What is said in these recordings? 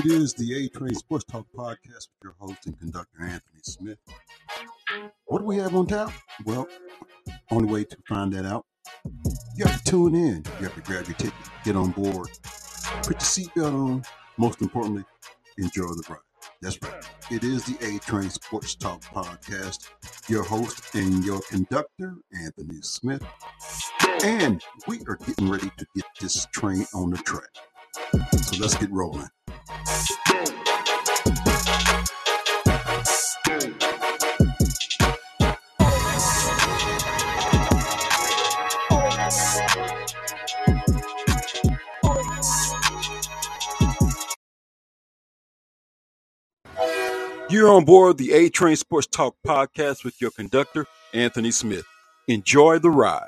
It is the A Train Sports Talk podcast with your host and conductor, Anthony Smith. What do we have on tap? Well, only way to find that out, you have to tune in. You have to grab your ticket, get on board, put your seatbelt on. Most importantly, enjoy the ride. That's right. It is the A Train Sports Talk podcast. Your host and your conductor, Anthony Smith. And we are getting ready to get this train on the track. So let's get rolling. You're on board the A Train Sports Talk podcast with your conductor, Anthony Smith. Enjoy the ride.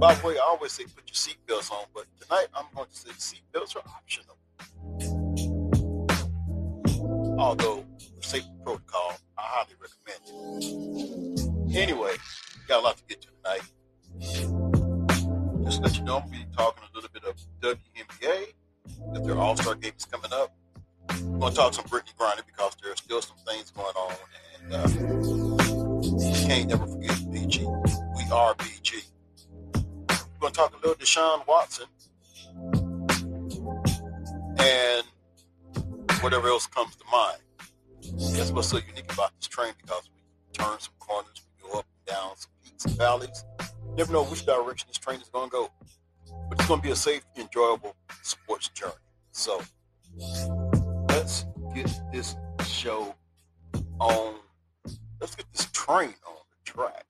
By the way, I always say put your seatbelts on, but tonight I'm going to say seatbelts are optional. Although safety protocol, I highly recommend it. Anyway, got a lot to get to tonight. Just let you know, I'm going to be talking a little bit of WNBA, that their All Star game is coming up. I'm going to talk some Brittney Griner because there are still some things going on, and uh, you can't never forget BG. We are BG. We're going to talk a little Deshaun Watson and whatever else comes to mind. That's what's so unique about this train because we turn some corners, we go up and down some peaks and valleys. Never know which direction this train is going to go, but it's going to be a safe, enjoyable sports journey. So let's get this show on. Let's get this train on the track.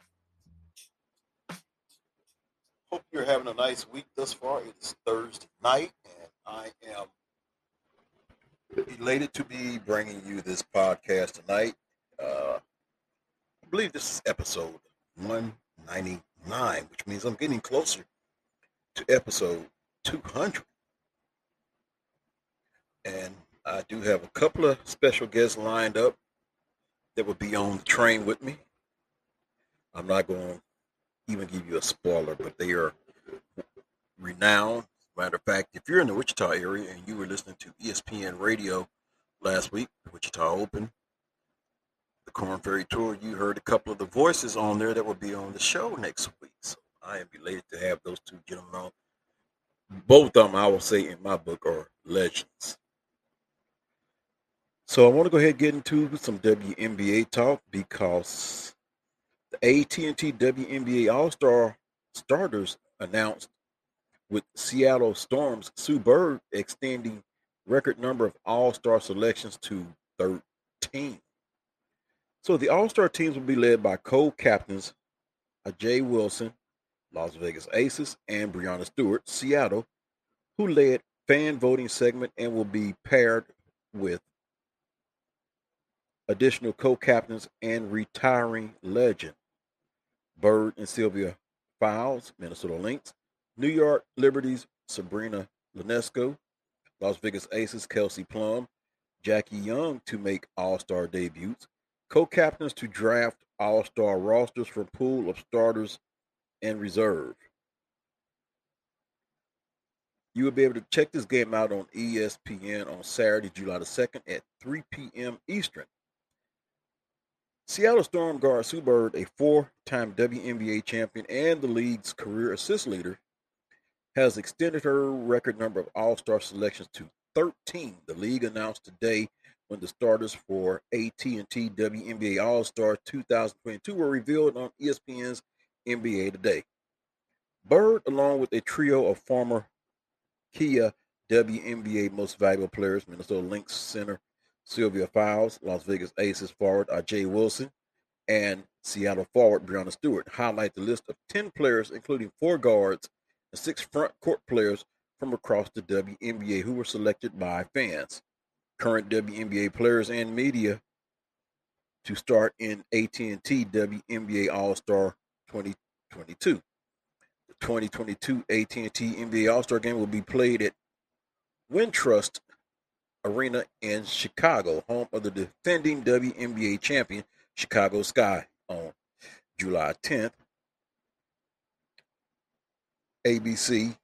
Hope you're having a nice week thus far. It is Thursday night, and I am elated to be bringing you this podcast tonight. Uh, I believe this is episode 199, which means I'm getting closer to episode 200. And I do have a couple of special guests lined up that will be on the train with me. I'm not going to even give you a spoiler, but they are renowned Matter of fact, if you're in the Wichita area and you were listening to ESPN radio last week, Wichita Open, the Corn Ferry Tour, you heard a couple of the voices on there that will be on the show next week. So I am elated to have those two gentlemen on. Both of them, I will say, in my book, are legends. So I want to go ahead and get into some WNBA talk because the AT&T WNBA All-Star starters announced with Seattle Storm's Sue Bird extending record number of All-Star selections to 13. So the All-Star teams will be led by co-captains A'ja Wilson, Las Vegas Aces, and Breanna Stewart, Seattle, who led fan voting segment and will be paired with additional co-captains and retiring legend Bird and Sylvia Fowles, Minnesota Lynx, New York Liberties, Sabrina Ionescu, Las Vegas Aces, Kelsey Plum, Jackie Young to make All Star debuts, co captains to draft All Star rosters from pool of starters and reserve. You will be able to check this game out on ESPN on Saturday, July the 2nd at 3 p.m. Eastern. Seattle Storm guard Sue Bird, a four time WNBA champion and the league's career assist leader, has extended her record number of All Star selections to 13. The league announced today when the starters for AT&T WNBA All-Star 2022 were revealed on ESPN's NBA Today. Bird, along with a trio of former Kia WNBA Most Valuable Players, Minnesota Lynx center Sylvia Fowles, Las Vegas Aces forward Jay Wilson, and Seattle forward Breanna Stewart, highlight the list of 10 players, including four guards and six front court players from across the WNBA who were selected by fans. Current WNBA players and media to start in AT&T WNBA All-Star 2022. The 2022 AT&T NBA All-Star Game will be played at Wintrust Arena in Chicago, home of the defending WNBA champion Chicago Sky on July 10th. ABC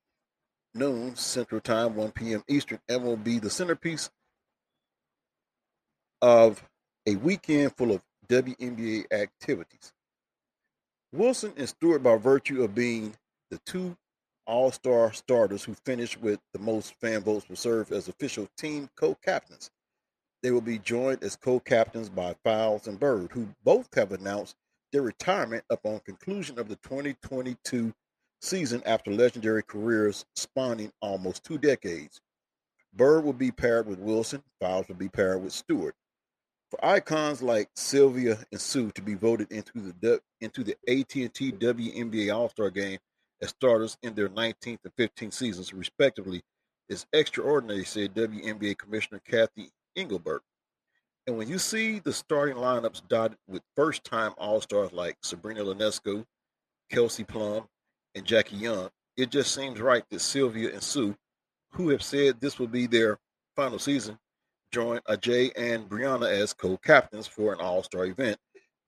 noon Central Time, 1 p.m. Eastern, and will be the centerpiece of a weekend full of WNBA activities. Wilson and Stewart, by virtue of being the two all star starters who finish with the most fan votes, will serve as official team co captains. They will be joined as co captains by Fowles and Bird, who both have announced their retirement upon conclusion of the 2022 season after legendary careers spanning almost two decades. Bird will be paired with Wilson, Fowles will be paired with Stewart. For icons like Sylvia and Sue to be voted into the into the AT&T WNBA All-Star Game as starters in their 19th and 15th seasons, respectively, is extraordinary, said WNBA Commissioner Cathy Engelbert. And when you see the starting lineups dotted with first time All Stars like Sabrina Ionescu, Kelsey Plum, and Jackie Young, it just seems right that Sylvia and Sue, who have said this will be their final season, join A'ja and Breanna as co captains for an All Star event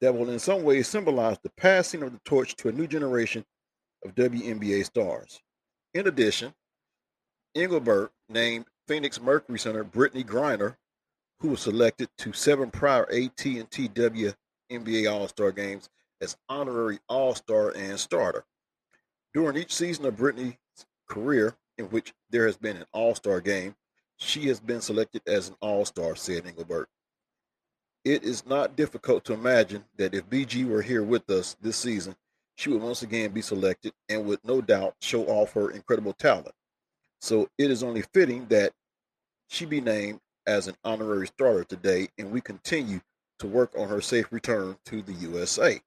that will, in some ways, symbolize the passing of the torch to a new generation of WNBA stars. In addition, Engelbert named Phoenix Mercury center Brittney Griner, who was selected to seven prior AT&T WNBA All-Star games as honorary All-Star and starter. During each season of Brittney's career, in which there has been an All-Star game, she has been selected as an All-Star, said Engelbert. It is not difficult to imagine that if BG were here with us this season, she would once again be selected and would no doubt show off her incredible talent. So it is only fitting that she be named as an honorary starter today, and we continue to work on her safe return to the USA.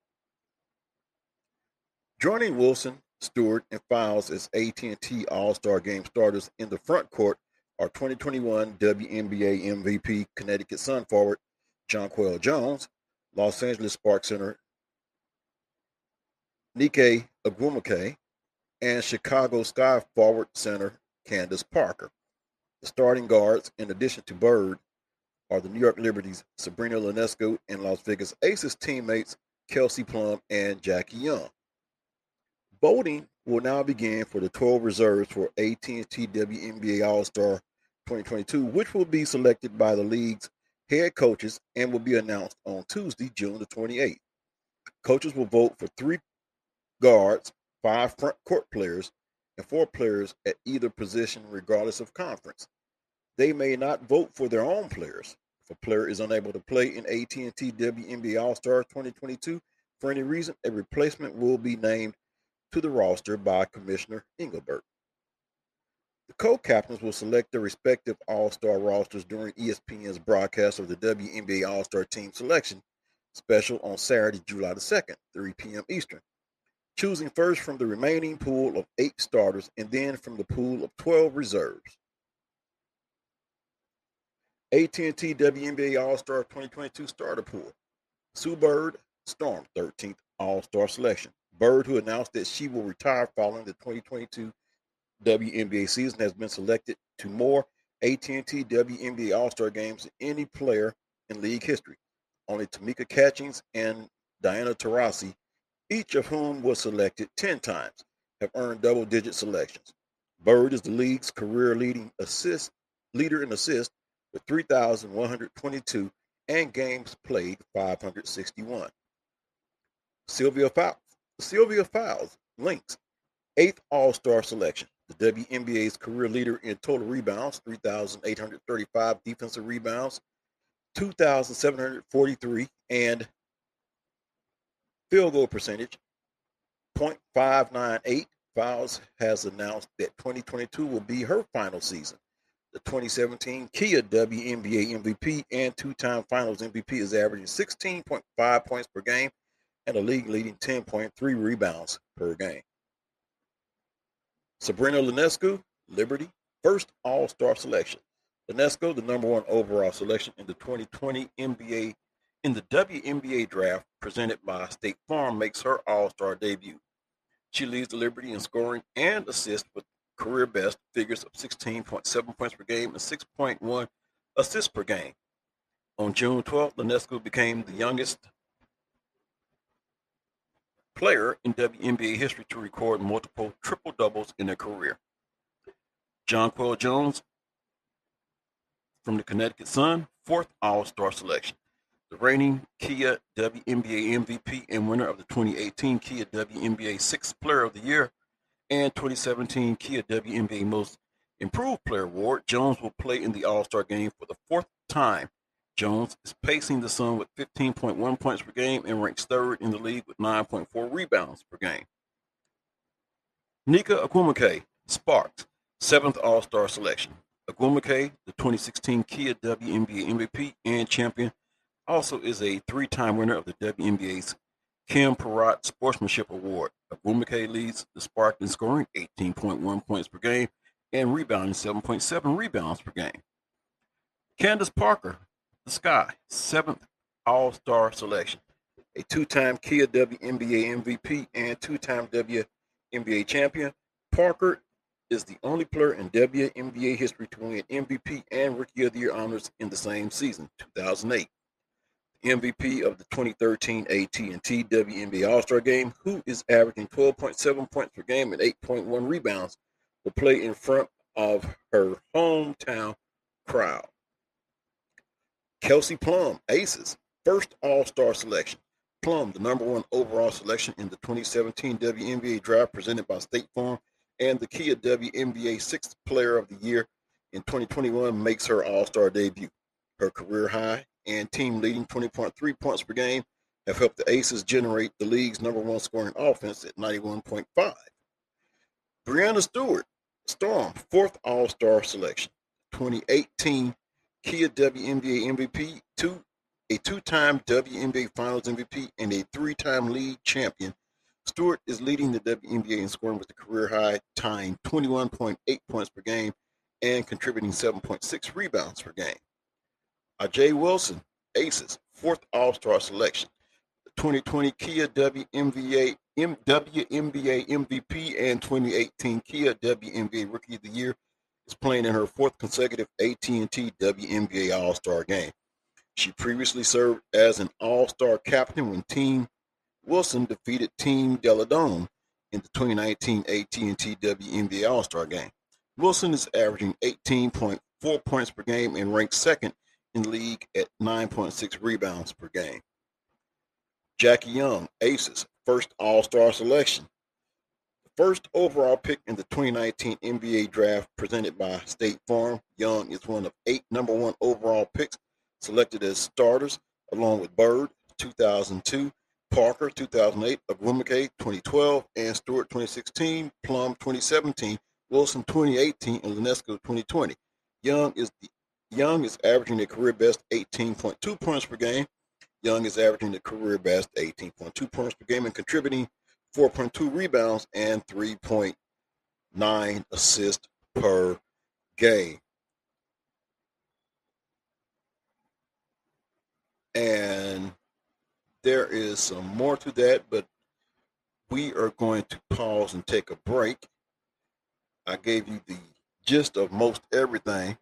Joining Wilson, Stewart, and Fowles as AT&T All-Star Game starters in the front court are 2021 WNBA MVP Connecticut Sun forward Jonquel Jones, Los Angeles Spark Center Nneka Ogwumike, and Chicago Sky forward center Candace Parker. The starting guards, in addition to Bird, are the New York Liberties Sabrina Ionescu and Las Vegas Aces teammates Kelsey Plum and Jackie Young. Voting will now begin for the 12 reserves for AT&T WNBA All-Star 2022, which will be selected by the league's head coaches and will be announced on Tuesday, June the 28th. Coaches will vote for three guards, five front court players, and four players at either position, regardless of conference. They may not vote for their own players. If a player is unable to play in AT&T WNBA All-Star 2022 for any reason, a replacement will be named to the roster by Commissioner Engelbert. The co-captains will select their respective All-Star rosters during ESPN's broadcast of the WNBA All-Star Team Selection special on Saturday, July the 2nd, 3 p.m. Eastern choosing first from the remaining pool of eight starters and then from the pool of 12 reserves. AT&T WNBA All-Star 2022 starter pool. Sue Bird, Storm 13th All-Star selection. Bird, who announced that she will retire following the 2022 WNBA season, has been selected to more AT&T WNBA All-Star games than any player in league history. Only Tamika Catchings and Diana Taurasi each of whom was selected 10 times, have earned double digit selections. Bird is the league's career leading assist leader in assists with 3,122 and games played 561. Sylvia Fowles. Sylvia Fowles Lynx eighth All Star selection. The WNBA's career leader in total rebounds, 3,835 defensive rebounds, 2,743, and field goal percentage 0.598. Fowles has announced that 2022 will be her final season. The 2017 Kia WNBA MVP and two time finals MVP is averaging 16.5 points per game and a league leading 10.3 rebounds per game. Sabrina Ionescu, Liberty, first All Star selection. Ionescu, the number one overall selection in the 2020 NBA in the WNBA draft presented by State Farm, makes her All Star debut. She leads the Liberty in scoring and assists with career best figures of 16.7 points per game and 6.1 assists per game. On June 12th, Ionescu became the youngest player in WNBA history to record multiple triple doubles in their career. Jonquel Jones from the Connecticut Sun, fourth All Star selection. The reigning Kia WNBA MVP and winner of the 2018 Kia WNBA Sixth Player of the Year and 2017 Kia WNBA Most Improved Player Award, Jones will play in the All Star game for the fourth time. Jones is pacing the Sun with 15.1 points per game and ranks third in the league with 9.4 rebounds per game. Nneka Ogwumike, Sparks, seventh All Star selection. Ogwumike, the 2016 Kia WNBA MVP and champion, also is a three-time winner of the WNBA's Kim Perrott Sportsmanship Award. Ogwumike leads the Spark in scoring 18.1 points per game and rebounding 7.7 rebounds per game. Candace Parker, the Sky, seventh All-Star selection. A two-time Kia WNBA MVP and two-time WNBA champion, Parker is the only player in WNBA history to win MVP and Rookie of the Year honors in the same season, 2008. MVP of the 2013 AT&T WNBA All-Star Game, who is averaging 12.7 points per game and 8.1 rebounds, will play in front of her hometown crowd. Kelsey Plum, Aces, first All-Star selection. Plum, the number one overall selection in the 2017 WNBA draft presented by State Farm and the Kia WNBA Sixth Player of the Year in 2021 makes her All Star debut. Her career high and team leading 20.3 points per game have helped the Aces generate the league's number one scoring offense at 91.5. Breanna Stewart, Storm, fourth All Star selection. 2018 Kia WNBA MVP, two, a two time WNBA Finals MVP, and a three time league champion Stewart is leading the WNBA in scoring with a career high, tying 21.8 points per game and contributing 7.6 rebounds per game. A'ja Wilson, Aces, fourth All Star selection. The 2020 Kia WNBA, M- WNBA MVP and 2018 Kia WNBA Rookie of the Year is playing in her fourth consecutive AT&T WNBA All Star game. She previously served as an All Star captain when Team Wilson defeated Team Delle Donne in the 2019 AT&T WNBA All-Star Game. Wilson is averaging 18.4 points per game and ranks second league at 9.6 rebounds per game. Jackie Young, Aces, first All-Star selection. First overall pick in the 2019 NBA draft presented by State Farm, Young is one of eight number one overall picks selected as starters, along with Bird, 2002, Parker 2008, Ogwumike 2012, and Stewart 2016, Plum 2017, Wilson 2018, and Ionescu 2020. Young is the Young is averaging a career best 18.2 points per game. Young is averaging the career best 18.2 points per game and contributing 4.2 rebounds and 3.9 assists per game. And there is some more to that, but we are going to pause and take a break. I gave you the gist of most everything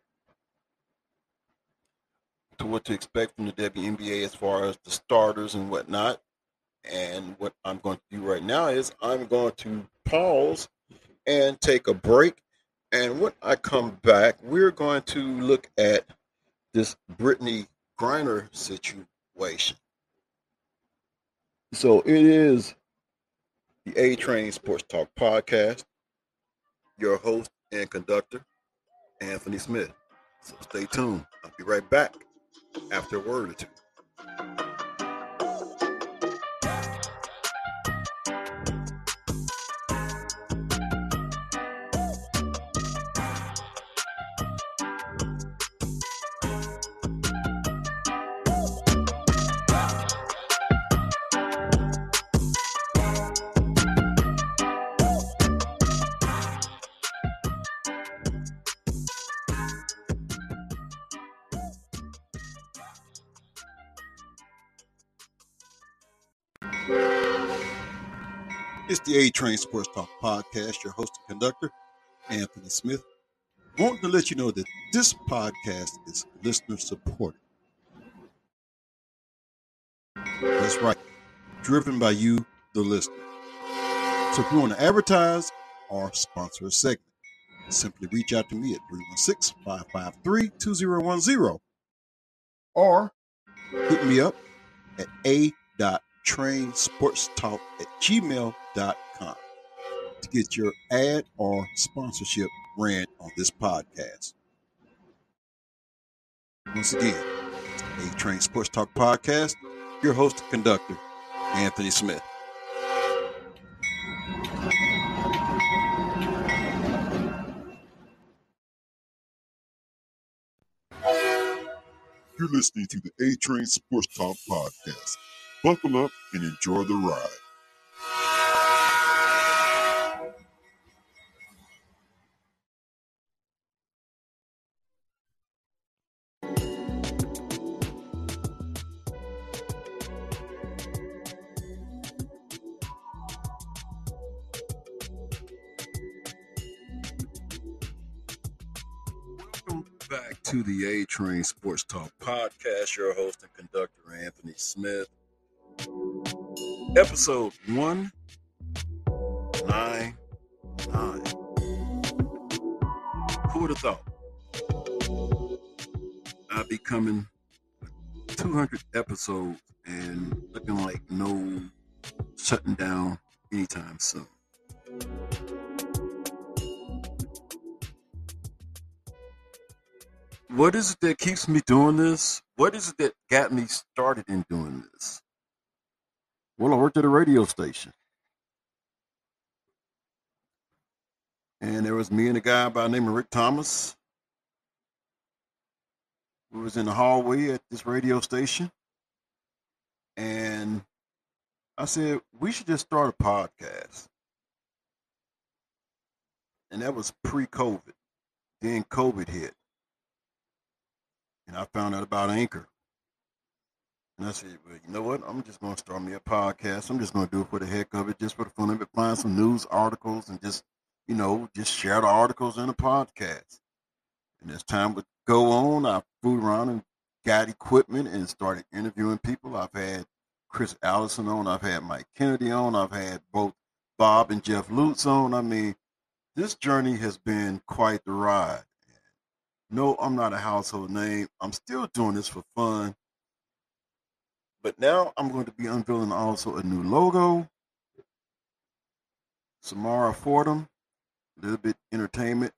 to what to expect from the WNBA as far as the starters and whatnot. And what I'm going to do right now is I'm going to pause and take a break. And when I come back, we're going to look at this Brittney Griner situation. So it is the A Train Sports Talk podcast. Your host and conductor, Anthony Smith. So stay tuned. I'll be right back. After a word or two. A Train Sports Talk Podcast. Your host and conductor, Anthony Smith. Wanting to let you know that this podcast is listener supported. That's right, driven by you, the listener. So if you want to advertise or sponsor a segment, simply reach out to me at 316 553 2010 or hit me up at a.trainsportstalk at gmail.com to get your ad or sponsorship ran on this podcast. Once again, A Train Sports Talk Podcast, your host and conductor, Anthony Smith. You're listening to the A Train Sports Talk Podcast. Buckle up and enjoy the ride. Train Sports Talk Podcast. Your host and conductor, Anthony Smith. Episode 199. Who would have thought? I'd be coming 200 episodes and looking like no shutting down anytime soon. What is it that keeps me doing this? What is it that got me started in doing this? Well, I worked at a radio station. And there was me and a guy by the name of Rick Thomas. We was in the hallway at this radio station. And I said, we should just start a podcast. And that was pre-COVID. Then COVID hit and I found out about Anchor. And I said, well, you know what? I'm just going to start me a podcast. I'm just going to do it for the heck of it, just for the fun of it. Find some news articles and just, you know, just share the articles in a podcast. And as time would go on, I flew around and got equipment and started interviewing people. I've had Chris Allison on. I've had Mike Kennedy on. I've had both Bob and Jeff Lutz on. I mean, this journey has been quite the ride. No, I'm not a household name. I'm still doing this for fun. But now I'm going to be unveiling also a new logo. Samara Fordham, a little bit entertainment.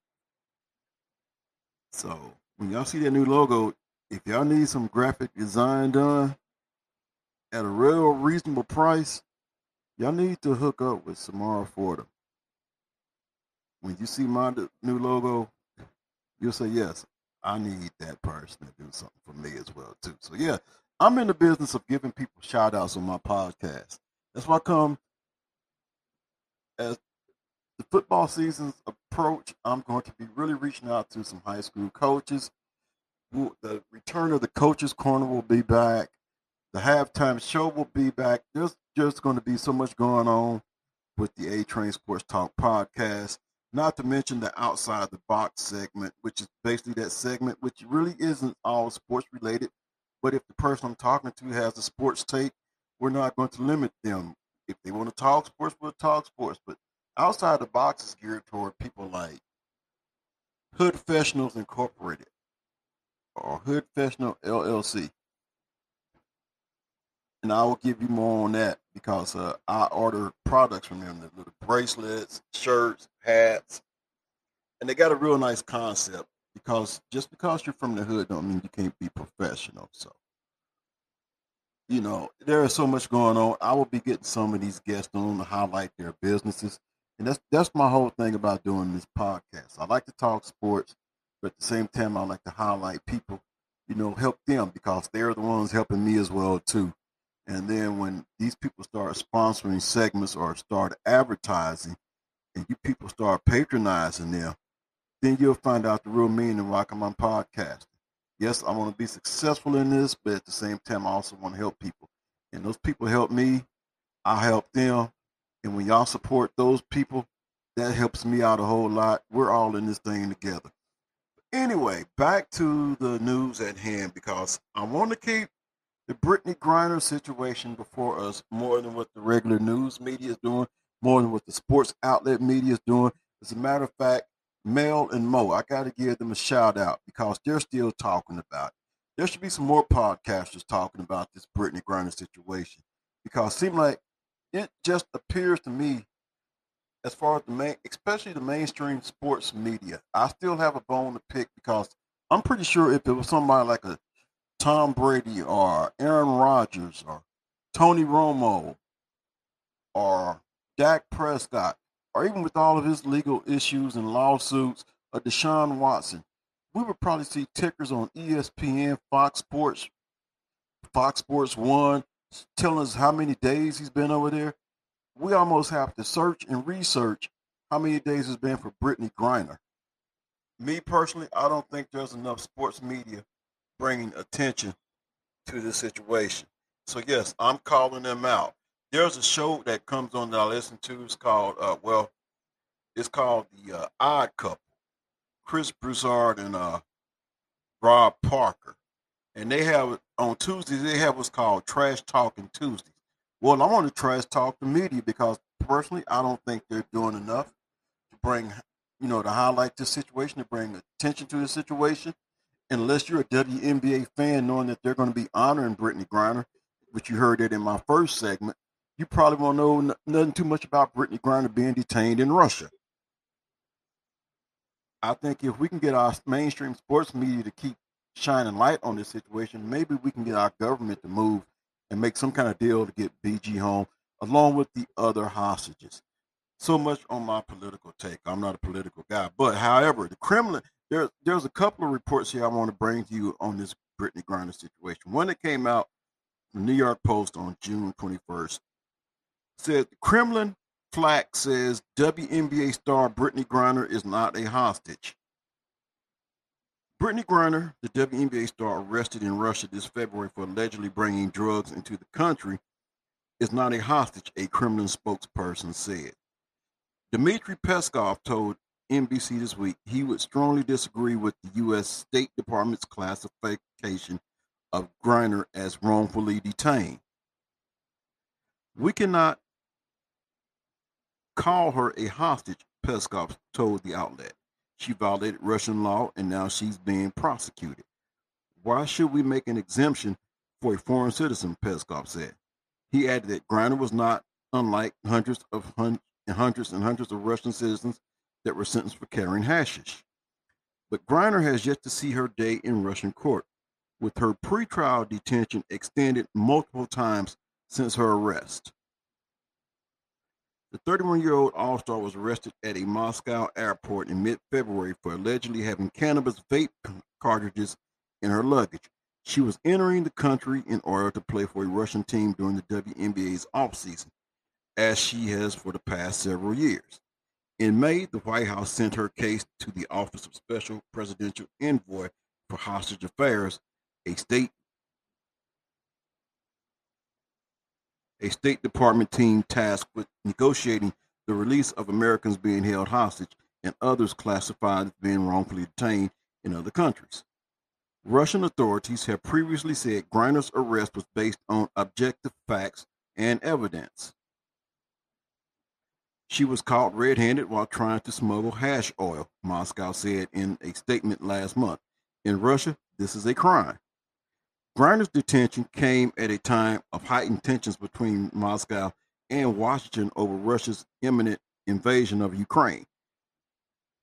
So when y'all see that new logo, if y'all need some graphic design done at a real reasonable price, y'all need to hook up with Samara Fordham. When you see my new logo, you'll say, yes, I need that person to do something for me as well, too. So, yeah, I'm in the business of giving people shout outs on my podcast. That's why I come as the football seasons approach. I'm going to be really reaching out to some high school coaches. The return of the coaches' corner will be back. The halftime show will be back. There's just going to be so much going on with the A Train Sports Talk podcast. Not to mention the outside the box segment, which is basically that segment which really isn't all sports related. But if the person I'm talking to has a sports take, we're not going to limit them. If they want to talk sports, we'll talk sports. But outside the box is geared toward people like Hood Professionals Incorporated or Hood Professional LLC. And I will give you more on that because uh, I order products from them, the little bracelets, shirts, hats, and they got a real nice concept. Because just because you're from the hood don't mean you can't be professional. So you know, there is so much going on. I will be getting some of these guests on to highlight their businesses. And that's that's my whole thing about doing this podcast. I like to talk sports, but at the same time I like to highlight people, you know, help them because they're the ones helping me as well too. And then when these people start sponsoring segments or start advertising and you people start patronizing them, then you'll find out the real meaning of why I'm on podcasting. Yes, I want to be successful in this, but at the same time, I also want to help people. And those people help me, I help them. And when y'all support those people, that helps me out a whole lot. We're all in this thing together. Anyway, back to the news at hand because I want to keep the Brittney Griner situation before us more than what the regular news media is doing, more than what the sports outlet media is doing. As a matter of fact, Mel and Mo, I got to give them a shout out because they're still talking about it. There should be some more podcasters talking about this Brittney Griner situation because it seems like it just appears to me, as far as the main, especially the mainstream sports media, I still have a bone to pick because I'm pretty sure if it was somebody like a Tom Brady or Aaron Rodgers or Tony Romo or Dak Prescott, or even with all of his legal issues and lawsuits, or Deshaun Watson, we would probably see tickers on ESPN, Fox Sports, Fox Sports One, telling us how many days he's been over there. We almost have to search and research how many days it's been for Brittney Griner. Me personally, I don't think there's enough sports media bringing attention to this situation. So yes, I'm calling them out. There's a show that comes on that I listen to. It's called uh, well, it's called the uh, Odd Couple. Chris Broussard and uh, Rob Parker, and they have on Tuesdays they have what's called Trash Talking Tuesdays. Well, I want to trash talk the media because personally, I don't think they're doing enough to bring, you know, to highlight this situation, to bring attention to the situation unless you're a WNBA fan, knowing that they're going to be honoring Brittney Griner, which you heard it in my first segment, you probably won't know nothing too much about Brittney Griner being detained in Russia. I think if we can get our mainstream sports media to keep shining light on this situation, maybe we can get our government to move and make some kind of deal to get BG home, along with the other hostages. So much on my political take. I'm not a political guy, but however, the Kremlin there, there's a couple of reports here I want to bring to you on this Brittney Griner situation. One that came out the New York Post on June 21st said the Kremlin flack says WNBA star Brittney Griner is not a hostage. Brittney Griner, the WNBA star arrested in Russia this February for allegedly bringing drugs into the country, is not a hostage, a Kremlin spokesperson said. Dmitry Peskov told NBC this week, he would strongly disagree with the U.S. State Department's classification of Griner as wrongfully detained. We cannot call her a hostage, Peskov told the outlet. She violated Russian law and now she's being prosecuted. Why should we make an exemption for a foreign citizen? Peskov said. He added that Griner was not unlike hundreds of hun- hundreds and hundreds of Russian citizens that were sentenced for carrying hashish. But Griner has yet to see her day in Russian court, with her pretrial detention extended multiple times since her arrest. The 31 year old All Star was arrested at a Moscow airport in mid February for allegedly having cannabis vape cartridges in her luggage. She was entering the country in order to play for a Russian team during the WNBA's offseason, as she has for the past several years. In May, the White House sent her case to the Office of Special Presidential Envoy for Hostage Affairs, a state a State Department team tasked with negotiating the release of Americans being held hostage and others classified as being wrongfully detained in other countries. Russian authorities have previously said Griner's arrest was based on objective facts and evidence. She was caught red handed while trying to smuggle hash oil, Moscow said in a statement last month. In Russia, this is a crime. Griner's detention came at a time of heightened tensions between Moscow and Washington over Russia's imminent invasion of Ukraine.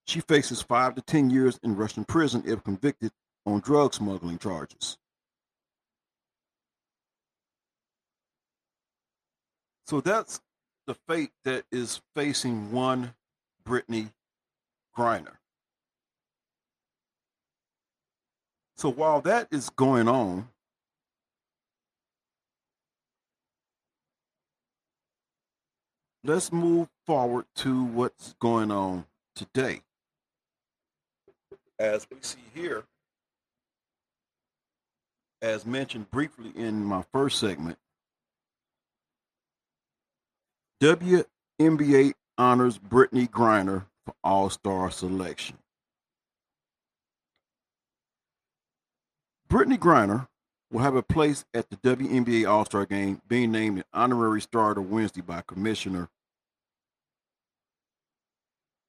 She faces five to 10 years in Russian prison if convicted on drug smuggling charges. So that's the fate that is facing one Brittney Griner. So while that is going on, let's move forward to what's going on today. As we see here, as mentioned briefly in my first segment, WNBA honors Brittney Griner for All Star selection. Brittney Griner will have a place at the WNBA All Star game, being named an honorary starter Wednesday by Commissioner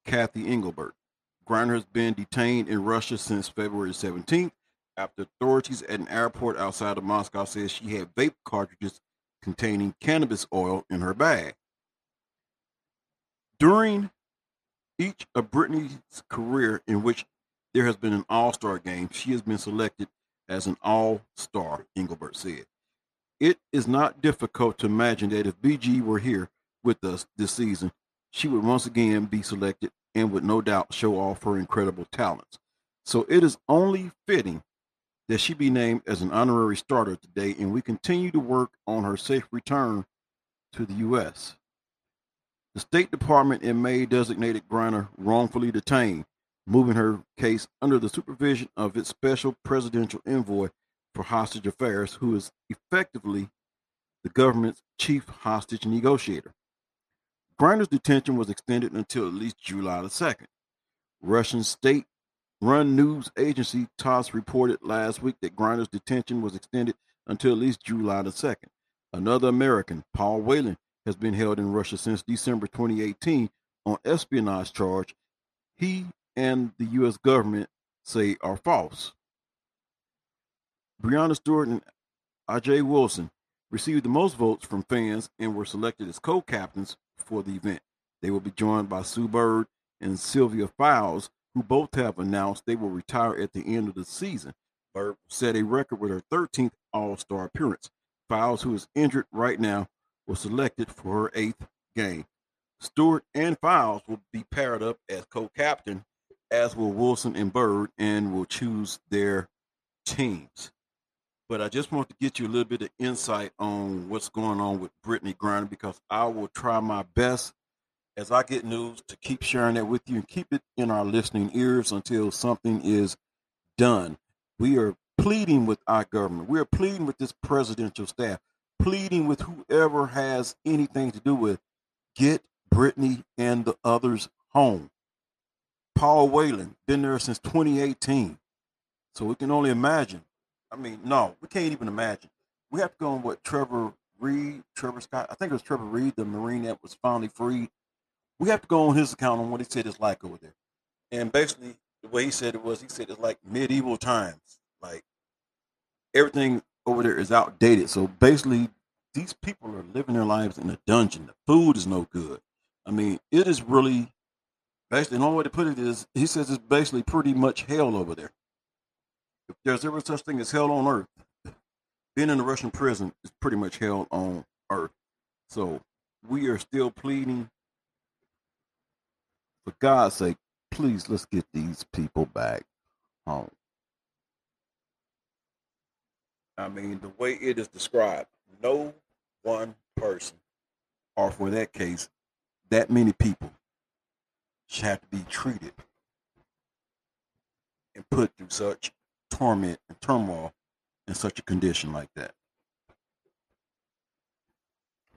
Cathy Engelbert. Griner has been detained in Russia since February 17th after authorities at an airport outside of Moscow said she had vape cartridges containing cannabis oil in her bag. During each of Brittney's career in which there has been an all-star game, she has been selected as an all-star, Engelbert said. It is not difficult to imagine that if BG were here with us this season, she would once again be selected and would no doubt show off her incredible talents. So it is only fitting that she be named as an honorary starter today, and we continue to work on her safe return to the U.S. The State Department in May designated Griner wrongfully detained, moving her case under the supervision of its special presidential envoy for hostage affairs, who is effectively the government's chief hostage negotiator. Griner's detention was extended until at least July the 2nd. Russian state run news agency TASS reported last week that Griner's detention was extended until at least July the 2nd. Another American, Paul Whelan, has been held in Russia since December 2018 on espionage charge he and the U.S. government say are false. Breanna Stewart and A'ja Wilson received the most votes from fans and were selected as co-captains for the event. They will be joined by Sue Bird and Sylvia Fowles, who both have announced they will retire at the end of the season. Bird set a record with her 13th All Star appearance. Fowles, who is injured right now, was selected for her eighth game. Stewart and Fowles will be paired up as co captain, as will Wilson and Bird, and will choose their teams. But I just want to get you a little bit of insight on what's going on with Brittney Griner because I will try my best as I get news to keep sharing that with you and keep it in our listening ears until something is done. We are pleading with our government. We are pleading with this presidential staff, pleading with whoever has anything to do with get Brittney and the others home. Paul Whelan, been there since 2018. So we can only imagine I mean, no, we can't even imagine. We have to go on what Trevor Reed, Trevor Scott, I think it was Trevor Reed, the Marine that was finally freed. We have to go on his account on what he said it's like over there. And basically, the way he said it was, he said it's like medieval times. Like everything over there is outdated. So basically, these people are living their lives in a dungeon. The food is no good. I mean, it is really basically the only way to put it is he says it's basically pretty much hell over there if there's ever such thing as hell on earth, being in a Russian prison is pretty much hell on earth. So we are still pleading for God's sake, please let's get these people back home. I mean, the way it is described, no one person, or for that case, that many people, should have to be treated and put through such torment and turmoil in such a condition like that.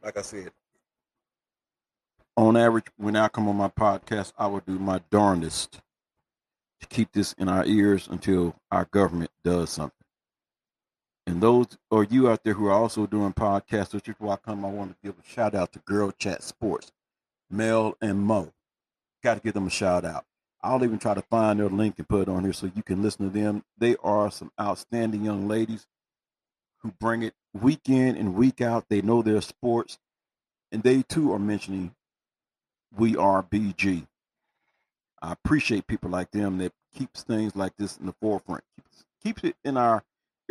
Like I said, on average, when I come on my podcast, I will do my darndest to keep this in our ears until our government does something. And those or you out there who are also doing podcasts, which is why I come, I want to give a shout out to Girl Chat Sports, Mel and Mo. Got to give them a shout out. I'll even try to find their link and put it on here so you can listen to them. They are some outstanding young ladies who bring it week in and week out. They know their sports, and they too are mentioning we are BG. I appreciate people like them that keeps things like this in the forefront. Keeps keeps it in our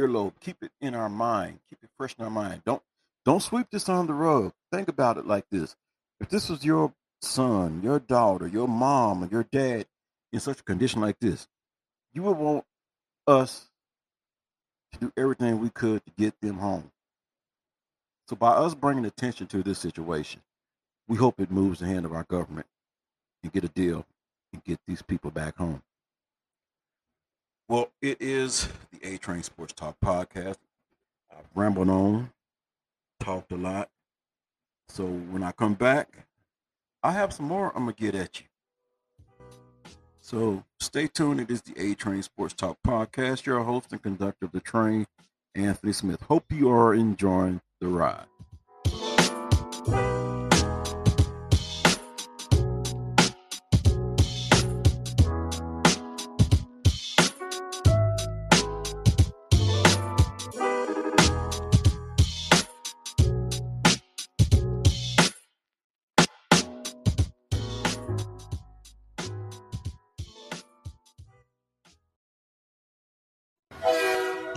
earlobe. Keep it in our mind. Keep it fresh in our mind. Don't Don't sweep this on the rug. Think about it like this. If this was your son, your daughter, your mom, or your dad in such a condition like this, you would want us to do everything we could to get them home. So by us bringing attention to this situation, we hope it moves the hand of our government and get a deal and get these people back home. Well, it is the A Train Sports Talk podcast. I've rambled on, talked a lot. So when I come back, I have some more I'm going to get at you. So stay tuned. It is the A Train Sports Talk podcast. Your host and conductor of the train, Anthony Smith. Hope you are enjoying the ride.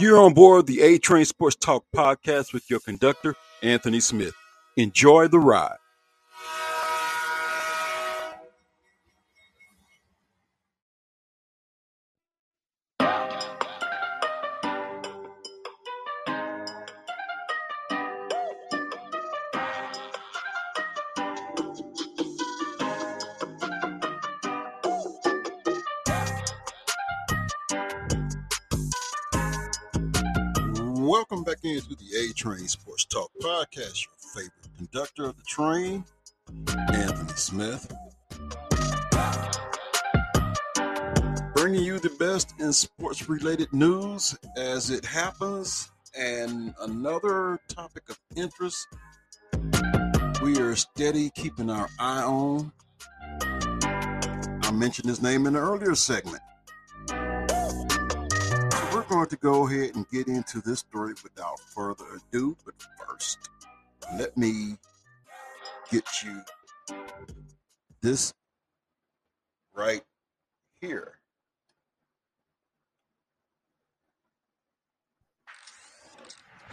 You're on board the A Train Sports Talk podcast with your conductor, Anthony Smith. Enjoy the ride. Train Sports Talk podcast. Your favorite conductor of the train, Anthony Smith. Bringing you the best in sports related news as it happens, and another topic of interest we are steady keeping our eye on. I mentioned his name in the earlier segment going to go ahead and get into this story without further ado. But first, let me get you this right here.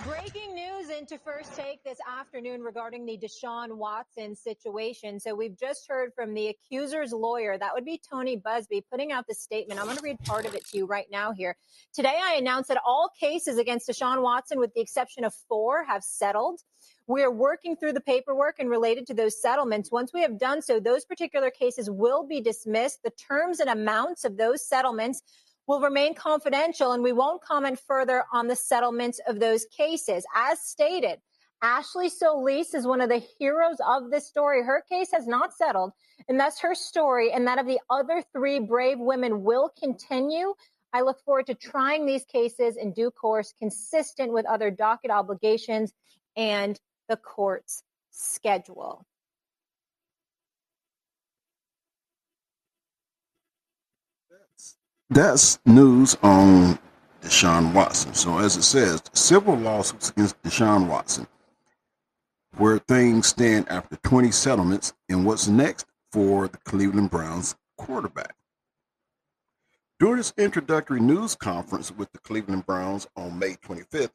Breaking news into first take this afternoon regarding the Deshaun Watson situation. So we've just heard from the accuser's lawyer. That would be Tony Buzbee putting out the statement. I'm going to read part of it to you right now here. Today, I announced that all cases against Deshaun Watson, with the exception of four, have settled. We are working through the paperwork and related to those settlements. Once we have done so, those particular cases will be dismissed. The terms and amounts of those settlements will remain confidential and we won't comment further on the settlements of those cases. As stated, Ashley Solis is one of the heroes of this story. Her case has not settled, and thus her story and that of the other three brave women will continue. I look forward to trying these cases in due course, consistent with other docket obligations and the court's schedule. That's news on Deshaun Watson. So, as it says, civil lawsuits against Deshaun Watson, where things stand after 20 settlements, and what's next for the Cleveland Browns quarterback. During his introductory news conference with the Cleveland Browns on May 25th,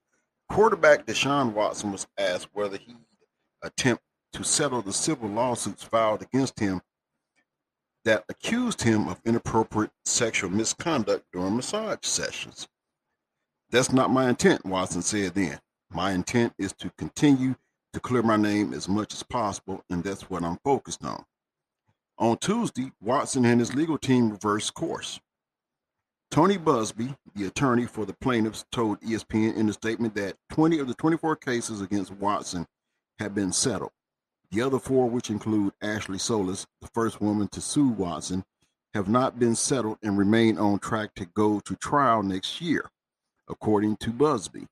quarterback Deshaun Watson was asked whether he'd attempt to settle the civil lawsuits filed against him that accused him of inappropriate sexual misconduct during massage sessions. That's not my intent, Watson said then. My intent is to continue to clear my name as much as possible, and that's what I'm focused on. On Tuesday, Watson and his legal team reversed course. Tony Buzbee, the attorney for the plaintiffs, told ESPN in a statement that 20 of the 24 cases against Watson have been settled. The other four, which include Ashley Solis, the first woman to sue Watson, have not been settled and remain on track to go to trial next year, according to Buzbee.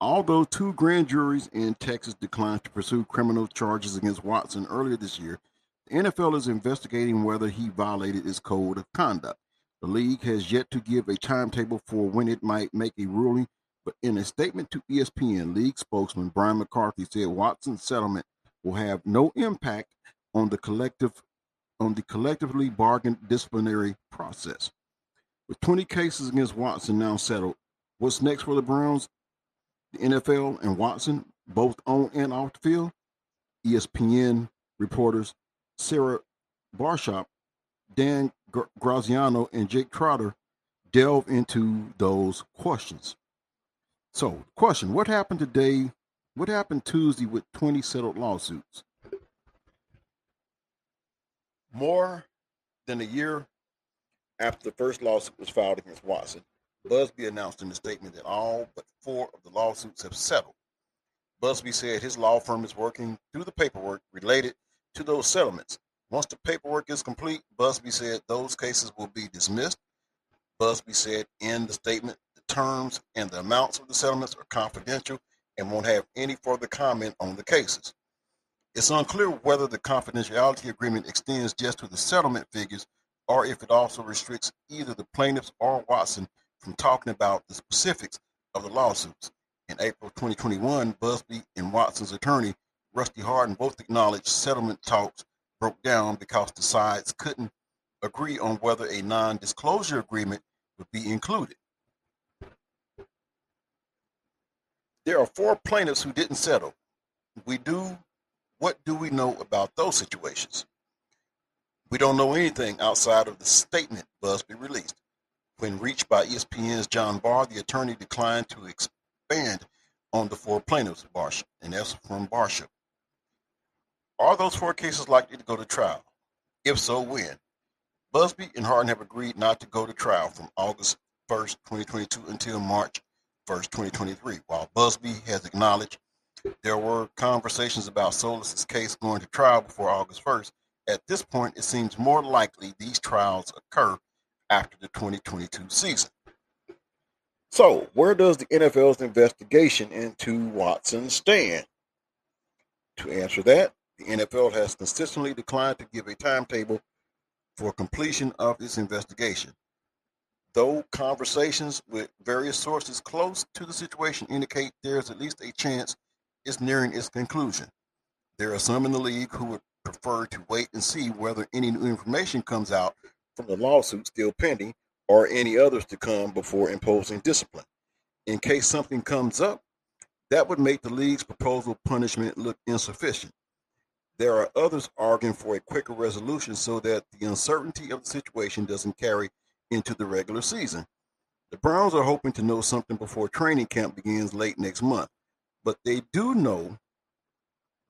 Although two grand juries in Texas declined to pursue criminal charges against Watson earlier this year, the NFL is investigating whether he violated its code of conduct. The league has yet to give a timetable for when it might make a ruling but in a statement to ESPN, league spokesman Brian McCarthy said Watson's settlement will have no impact on the collective on the collectively bargained disciplinary process. With 20 cases against Watson now settled, what's next for the Browns? the NFL and Watson, both on and off the field? ESPN reporters Sarah Barshop, Dan Graziano, and Jake Trotter delve into those questions. So, question What happened today? What happened Tuesday with 20 settled lawsuits? More than a year after the first lawsuit was filed against Watson, Buzbee announced in a statement that all but four of the lawsuits have settled. Buzbee said his law firm is working through the paperwork related to those settlements. Once the paperwork is complete, Buzbee said those cases will be dismissed. Buzbee said in the statement terms and the amounts of the settlements are confidential and won't have any further comment on the cases. It's unclear whether the confidentiality agreement extends just to the settlement figures or if it also restricts either the plaintiffs or Watson from talking about the specifics of the lawsuits. In April 2021, Buzbee and Watson's attorney, Rusty Hardin, both acknowledged settlement talks broke down because the sides couldn't agree on whether a non disclosure agreement would be included. There are four plaintiffs who didn't settle. We do what do we know about those situations? We don't know anything outside of the statement Buzbee released. When reached by ESPN's John Barr, the attorney declined to expand on the four plaintiffs, Barsh, and that's from Barshop. Are those four cases likely to go to trial? If so, when? Buzbee and Hardin have agreed not to go to trial from August 1st, 2022 until March 1st, 2023, while Buzbee has acknowledged there were conversations about Solis's case going to trial before August 1st. At this point, it seems more likely these trials occur after the 2022 season. So, where does the NFL's investigation into Watson stand? To answer that, the NFL has consistently declined to give a timetable for completion of its investigation. Though conversations with various sources close to the situation indicate there's at least a chance it's nearing its conclusion. There are some in the league who would prefer to wait and see whether any new information comes out from the lawsuit still pending or any others to come before imposing discipline. In case something comes up, that would make the league's proposal punishment look insufficient. There are others arguing for a quicker resolution so that the uncertainty of the situation doesn't carry into the regular season. The Browns are hoping to know something before training camp begins late next month but they do know,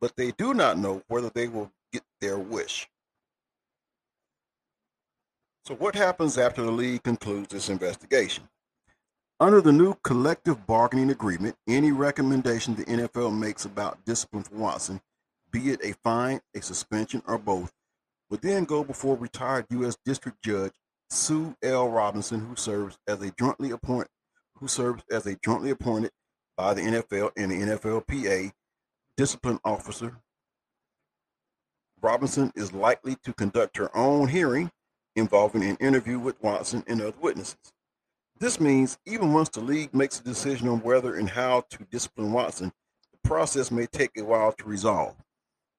but they do not know whether they will get their wish. So, what happens after the league concludes this investigation? Under the new collective bargaining agreement, any recommendation the NFL makes about discipline for Watson, be it a fine, a suspension, or both, would then go before retired U.S. District Judge Sue L. Robinson, who serves as a jointly appointed who serves as a jointly appointed by the NFL and the NFLPA discipline officer. Robinson is likely to conduct her own hearing involving an interview with Watson and other witnesses. This means even once the league makes a decision on whether and how to discipline Watson, the process may take a while to resolve.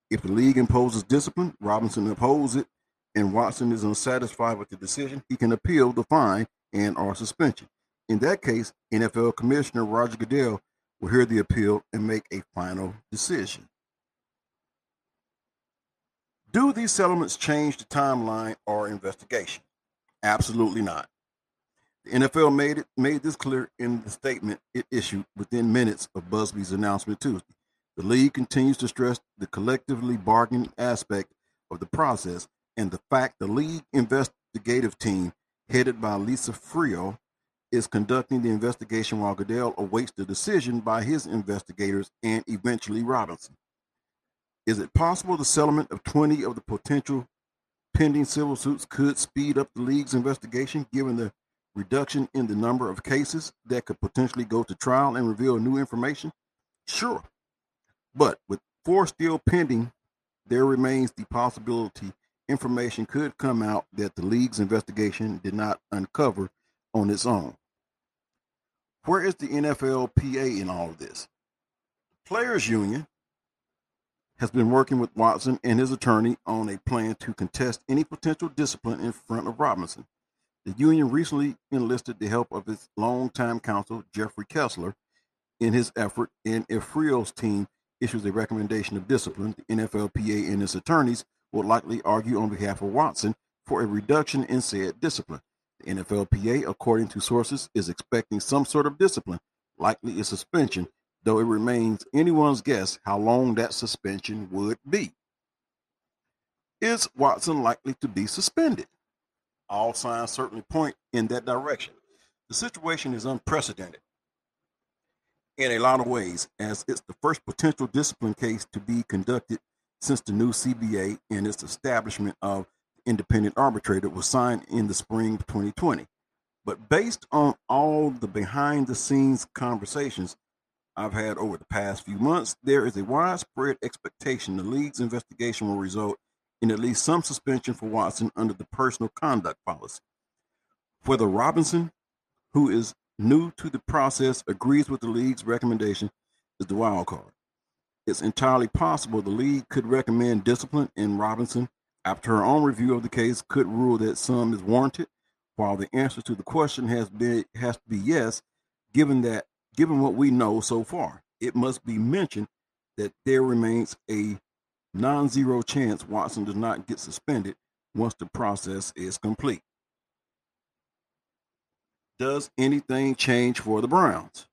If the league imposes discipline, Robinson opposes it, and Watson is unsatisfied with the decision, he can appeal the fine and or suspension. In that case, NFL Commissioner Roger Goodell will hear the appeal and make a final decision. Do these settlements change the timeline or investigation? Absolutely not. The NFL made it made this clear in the statement it issued within minutes of Buzbee's announcement Tuesday. The league continues to stress the collectively bargaining aspect of the process and the fact the league investigative team, headed by Lisa Friel, is conducting the investigation while Goodell awaits the decision by his investigators and eventually Robinson. Is it possible the settlement of 20 of the potential pending civil suits could speed up the league's investigation given the reduction in the number of cases that could potentially go to trial and reveal new information? Sure. But with four still pending, there remains the possibility information could come out that the league's investigation did not uncover on its own. Where is the NFLPA in all of this? Players Union has been working with Watson and his attorney on a plan to contest any potential discipline in front of Robinson. The union recently enlisted the help of its longtime counsel, Jeffrey Kessler, in his effort, and if Friel's team issues a recommendation of discipline, the NFLPA and its attorneys will likely argue on behalf of Watson for a reduction in said discipline. The NFLPA, according to sources, is expecting some sort of discipline, likely a suspension, though it remains anyone's guess how long that suspension would be. Is Watson likely to be suspended? All signs certainly point in that direction. The situation is unprecedented in a lot of ways, as it's the first potential discipline case to be conducted since the new CBA and its establishment of independent arbitrator was signed in the spring of 2020. But based on all the behind the scenes conversations I've had over the past few months, there is a widespread expectation the league's investigation will result in at least some suspension for Watson under the personal conduct policy. Whether Robinson, who is new to the process, agrees with the league's recommendation is the wild card. It's entirely possible the league could recommend discipline, and Robinson, after her own review of the case, could rule that some is warranted. While the answer to the question has been has to be yes, given that given what we know so far, it must be mentioned that there remains a non-zero chance Watson does not get suspended once the process is complete. Does anything change for the Browns?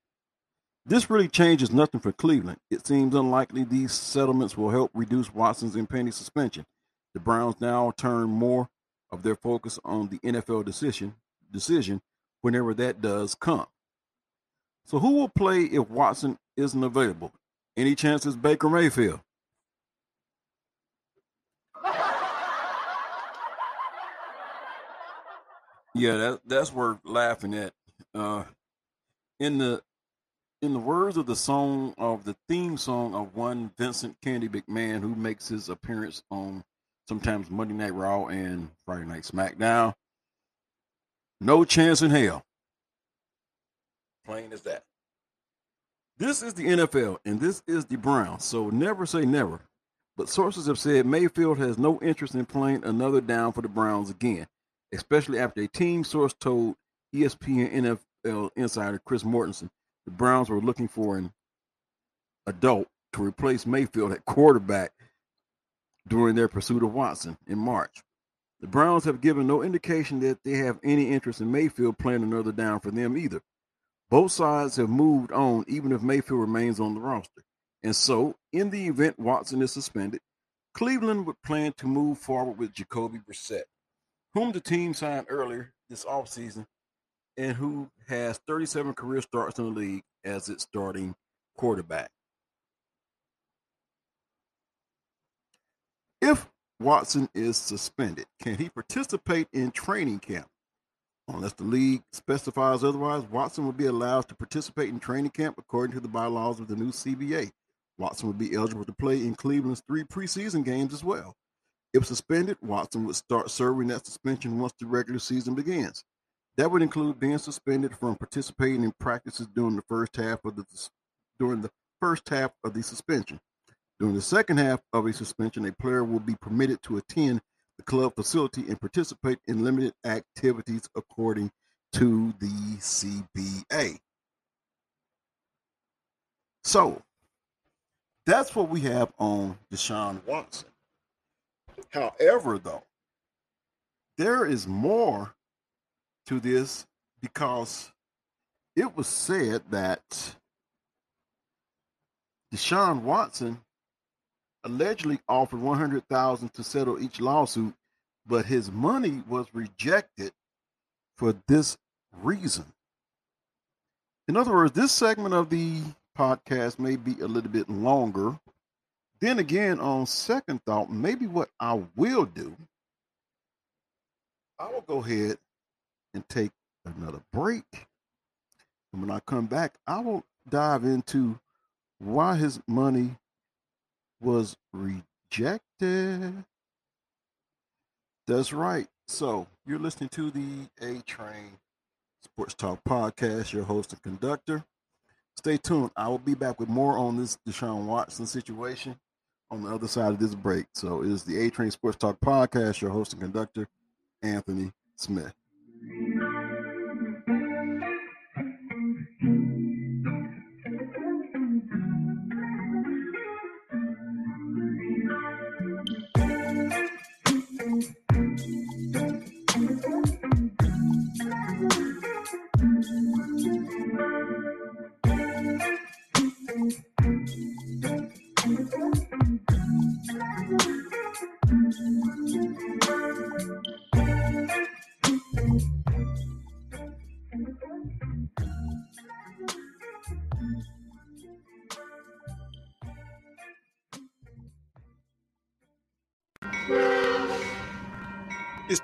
This really changes nothing for Cleveland. It seems unlikely these settlements will help reduce Watson's impending suspension. The Browns now turn more of their focus on the NFL decision decision whenever that does come. So who will play if Watson isn't available? Any chances Baker Mayfield? Yeah, that that's worth laughing at. Uh, in the in the words of the song of the theme song of one Vincent Candy McMahon, who makes his appearance on sometimes Monday Night Raw and Friday Night SmackDown. No chance in hell. Plain as that. This is the NFL and this is the Browns, so never say never. But sources have said Mayfield has no interest in playing another down for the Browns again especially after a team source told ESPN NFL insider Chris Mortensen the Browns were looking for an adult to replace Mayfield at quarterback during their pursuit of Watson in March. The Browns have given no indication that they have any interest in Mayfield playing another down for them either. Both sides have moved on, even if Mayfield remains on the roster. And so, in the event Watson is suspended, Cleveland would plan to move forward with Jacoby Brissett whom the team signed earlier this offseason and who has 37 career starts in the league as its starting quarterback. If Watson is suspended, can he participate in training camp? Unless the league specifies otherwise, Watson will be allowed to participate in training camp according to the bylaws of the new CBA. Watson would be eligible to play in Cleveland's three preseason games as well. If suspended, Watson would start serving that suspension once the regular season begins. That would include being suspended from participating in practices during the first half of the during the first half of the suspension. During the second half of a suspension, a player will be permitted to attend the club facility and participate in limited activities according to the CBA. So that's what we have on Deshaun Watson. However, though, there is more to this because it was said that Deshaun Watson allegedly offered 100,000 to settle each lawsuit, but his money was rejected for this reason. In other words, this segment of the podcast may be a little bit longer then again, on second thought, maybe what I will do, I will go ahead and take another break. And when I come back, I will dive into why his money was rejected. That's right. So you're listening to the A Train Sports Talk Podcast, your host and conductor. Stay tuned. I will be back with more on this Deshaun Watson situation on the other side of this break. So it is the A Train Sports Talk podcast. Your host and conductor, Anthony Smith. Thank you.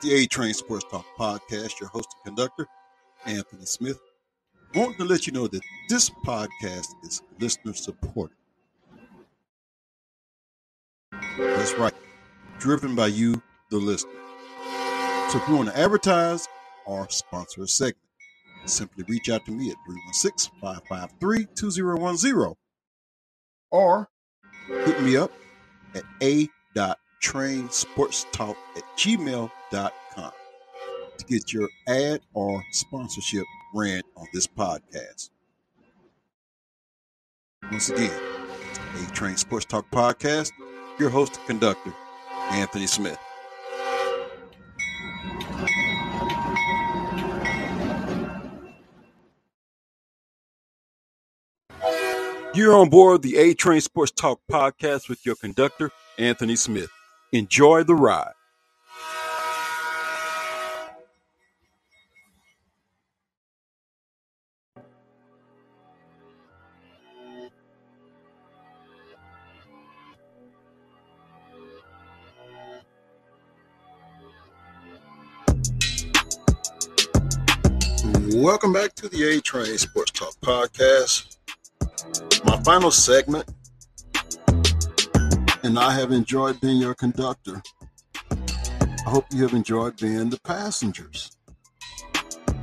The A Train Sports Talk Podcast. Your host and conductor, Anthony Smith. Wanting to let you know that this podcast is listener supported. That's right, driven by you, the listener. So if you want to advertise or sponsor a segment, simply reach out to me at 316 553 2010 or hit me up at a.trainsportstalk at gmail.com to get your ad or sponsorship ran on this podcast. Once again, A Train Sports Talk Podcast, your host and conductor, Anthony Smith. You're on board the A Train Sports Talk Podcast with your conductor, Anthony Smith. Enjoy the ride. Welcome back to the A Train Sports Talk Podcast. My final segment, and I have enjoyed being your conductor. I hope you have enjoyed being the passengers.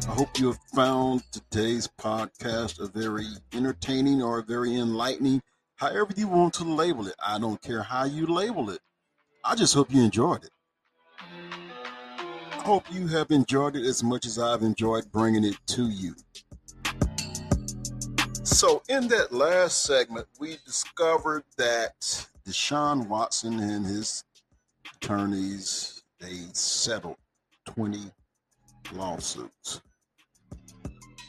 I hope you have found today's podcast a very entertaining or very enlightening, however you want to label it. I don't care how you label it. I just hope you enjoyed it. I hope you have enjoyed it as much as I've enjoyed bringing it to you. So, in that last segment, we discovered that Deshaun Watson and his attorneys they settled 20 lawsuits.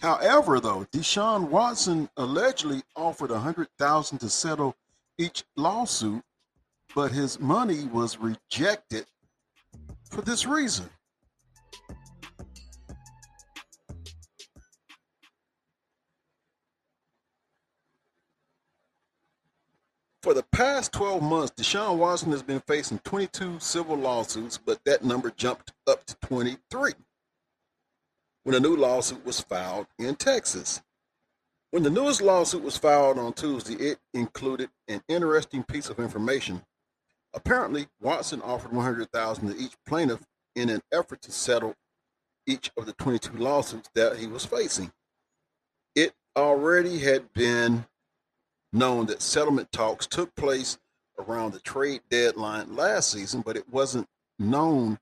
However, though, Deshaun Watson allegedly offered 100,000 to settle each lawsuit, but his money was rejected for this reason. For the past 12 months, Deshaun Watson has been facing 22 civil lawsuits, but that number jumped up to 23 when a new lawsuit was filed in Texas. When the newest lawsuit was filed on Tuesday, it included an interesting piece of information. Apparently, Watson offered 100,000 to each plaintiff in an effort to settle each of the 22 lawsuits that he was facing. It already had been known that settlement talks took place around the trade deadline last season, but it wasn't known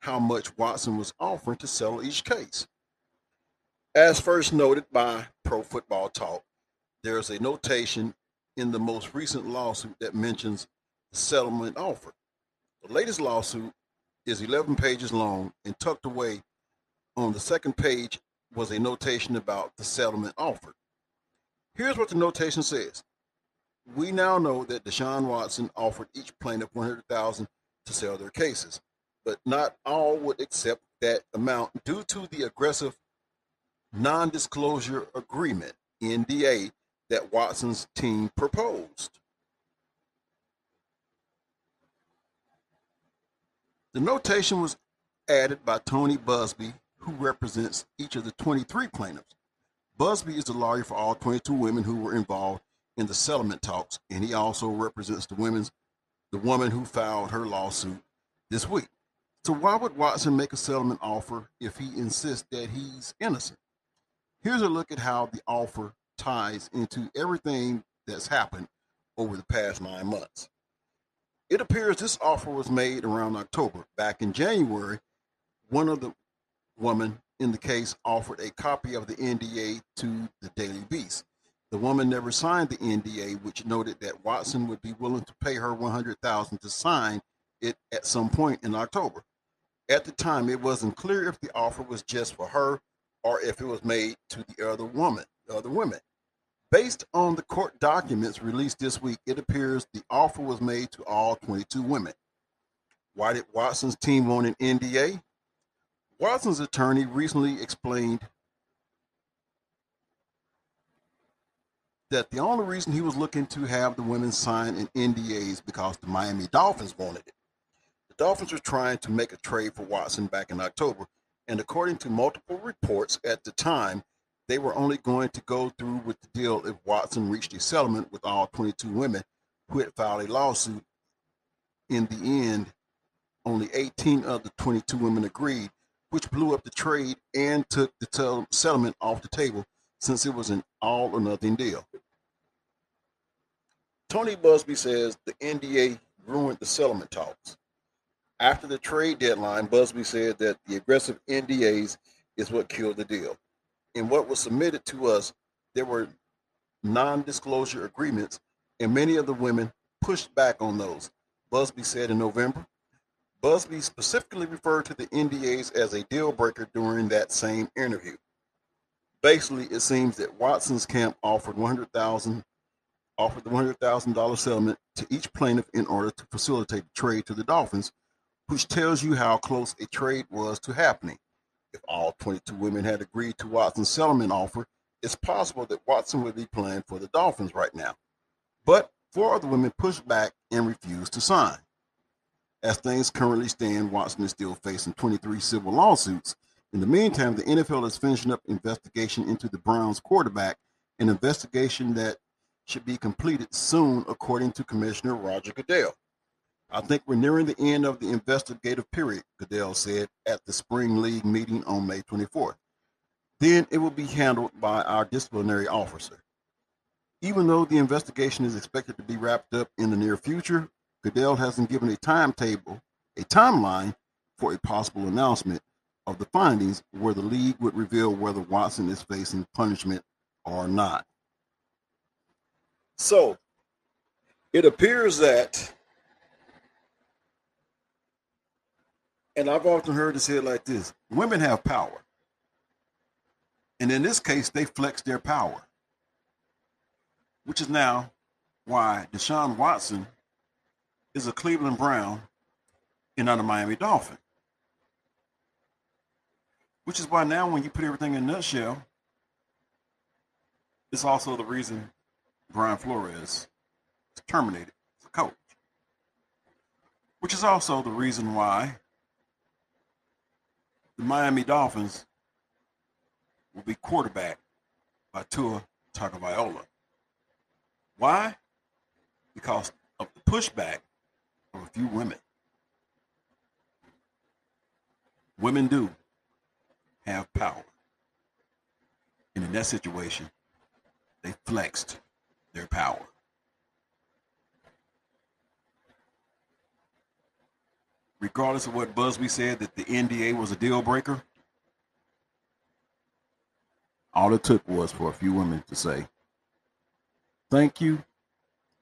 how much Watson was offering to settle each case. As first noted by Pro Football Talk, there's a notation in the most recent lawsuit that mentions the settlement offer. The latest lawsuit is 11 pages long and tucked away on the second page was a notation about the settlement offered. Here's what the notation says we now know that Deshaun Watson offered each plaintiff 100000 to sell their cases, but not all would accept that amount due to the aggressive non-disclosure agreement NDA that Watson's team proposed. The notation was added by Tony Buzbee, who represents each of the 23 plaintiffs. Buzbee is the lawyer for all 22 women who were involved in the settlement talks, and he also represents the women's the woman who filed her lawsuit this week. So why would Watson make a settlement offer if he insists that he's innocent? Here's a look at how the offer ties into everything that's happened over the past nine months. It appears this offer was made around October. Back in January, one of the women in the case offered a copy of the NDA to the Daily Beast. The woman never signed the NDA, which noted that Watson would be willing to pay her 100000 to sign it at some point in October. At the time, it wasn't clear if the offer was just for her or if it was made to the other woman, the other women. Based on the court documents released this week, it appears the offer was made to all 22 women. Why did Watson's team want an NDA? Watson's attorney recently explained that the only reason he was looking to have the women sign an NDA is because the Miami Dolphins wanted it. The Dolphins were trying to make a trade for Watson back in October, and according to multiple reports at the time, they were only going to go through with the deal if Watson reached a settlement with all 22 women who had filed a lawsuit. In the end, only 18 of the 22 women agreed, which blew up the trade and took the settlement off the table since it was an all or nothing deal. Tony Buzbee says the NDA ruined the settlement talks. After the trade deadline, Buzbee said that the aggressive NDAs is what killed the deal. In what was submitted to us, there were non disclosure agreements, and many of the women pushed back on those. Buzbee said in November. Buzbee specifically referred to the NDAs as a deal breaker during that same interview. Basically, it seems that Watson's camp offered 100,000 offered the $100,000 settlement to each plaintiff in order to facilitate the trade to the Dolphins, which tells you how close a trade was to happening. If all 22 women had agreed to Watson's settlement offer, it's possible that Watson would be playing for the Dolphins right now. But four of the women pushed back and refused to sign. As things currently stand, Watson is still facing 23 civil lawsuits. In the meantime, the NFL is finishing up investigation into the Browns quarterback, an investigation that should be completed soon, according to Commissioner Roger Goodell. I think we're nearing the end of the investigative period, Goodell said at the Spring League meeting on May 24th. Then it will be handled by our disciplinary officer. Even though the investigation is expected to be wrapped up in the near future, Goodell hasn't given a timetable, a timeline for a possible announcement of the findings where the league would reveal whether Watson is facing punishment or not. So it appears that, and I've often heard it said like this women have power. And in this case, they flex their power, which is now why Deshaun Watson is a Cleveland Brown and not a Miami Dolphin. Which is why now, when you put everything in a nutshell, it's also the reason Brian Flores is terminated as a coach. Which is also the reason why the Miami Dolphins will be quarterbacked by Tua Tagovailoa. Why? Because of the pushback of a few women. Women do have power. And in that situation, they flexed their power. Regardless of what Buzbee said that the NDA was a deal breaker, all it took was for a few women to say, thank you,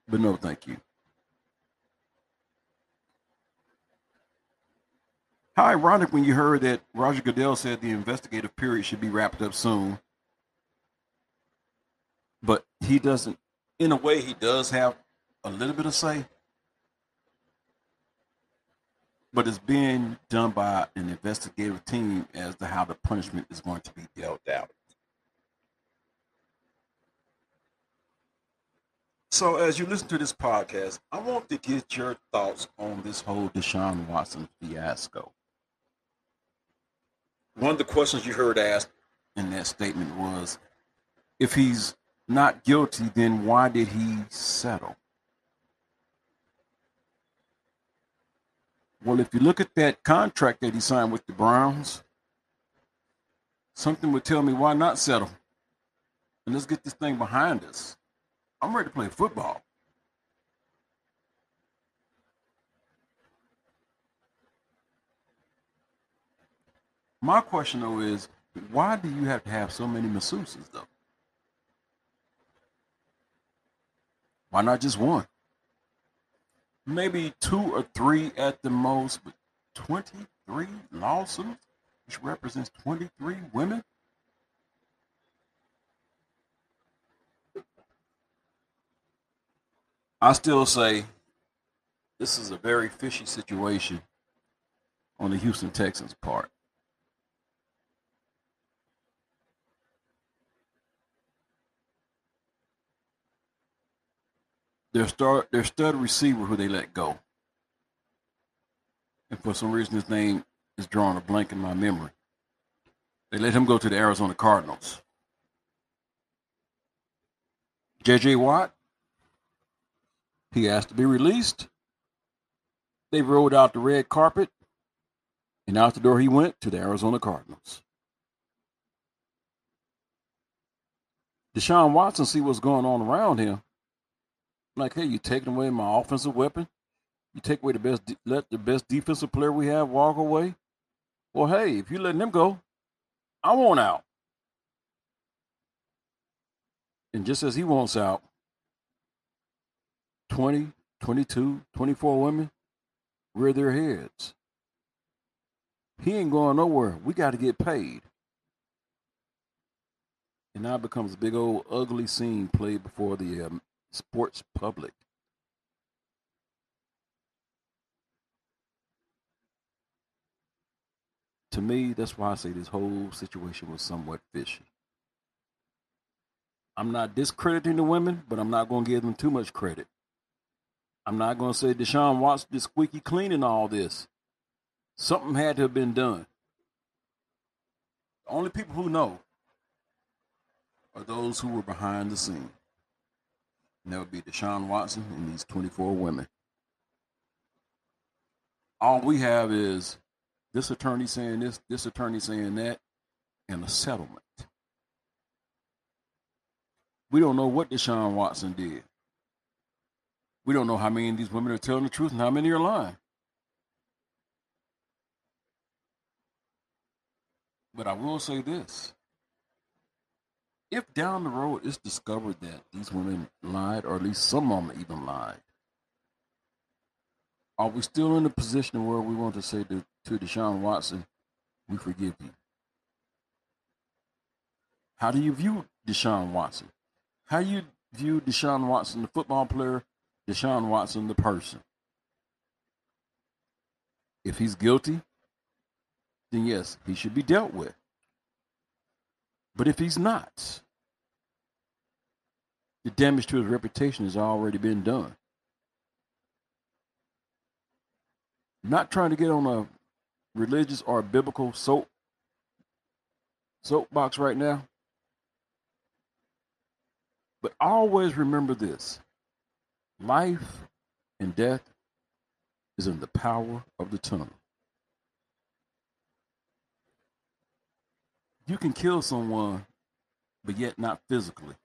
but no thank you. How ironic when you heard that Roger Goodell said the investigative period should be wrapped up soon, but he doesn't in a way, he does have a little bit of say, but it's being done by an investigative team as to how the punishment is going to be dealt out. So, as you listen to this podcast, I want to get your thoughts on this whole Deshaun Watson fiasco. One of the questions you heard asked in that statement was if he's not guilty, then why did he settle? Well, if you look at that contract that he signed with the Browns, something would tell me why not settle? And let's get this thing behind us. I'm ready to play football. My question though is, why do you have to have so many masseuses though? Why not just one? Maybe two or three at the most, but 23 lawsuits, which represents 23 women? I still say this is a very fishy situation on the Houston Texans' part. Their start their stud receiver who they let go. And for some reason his name is drawing a blank in my memory. They let him go to the Arizona Cardinals. JJ Watt, he asked to be released. They rolled out the red carpet, and out the door he went to the Arizona Cardinals. Deshaun Watson see what's going on around him. Like, hey, you taking away my offensive weapon? You take away the best, let the best defensive player we have walk away. Well, hey, if you letting them go, I want out. And just as he wants out, 20, 22, 24 women rear their heads. He ain't going nowhere. We got to get paid. And now it becomes a big old ugly scene played before the um, sports public. To me, that's why I say this whole situation was somewhat fishy. I'm not discrediting the women, but I'm not going to give them too much credit. I'm not going to say Deshaun Watson is squeaky clean in all this. Something had to have been done. The only people who know are those who were behind the scene. And that would be Deshaun Watson and these 24 women. All we have is this attorney saying this, this attorney saying that, and a settlement. We don't know what Deshaun Watson did. We don't know how many of these women are telling the truth and how many are lying. But I will say this. If down the road it's discovered that these women lied, or at least some of them even lied, are we still in a position where we want to say to, to Deshaun Watson, we forgive you? How do you view Deshaun Watson? How do you view Deshaun Watson, the football player, Deshaun Watson, the person? If he's guilty, then yes, he should be dealt with. But if he's not, the damage to his reputation has already been done. Not trying to get on a religious or biblical soap soapbox right now. But always remember this life and death is in the power of the tongue. You can kill someone, but yet not physically.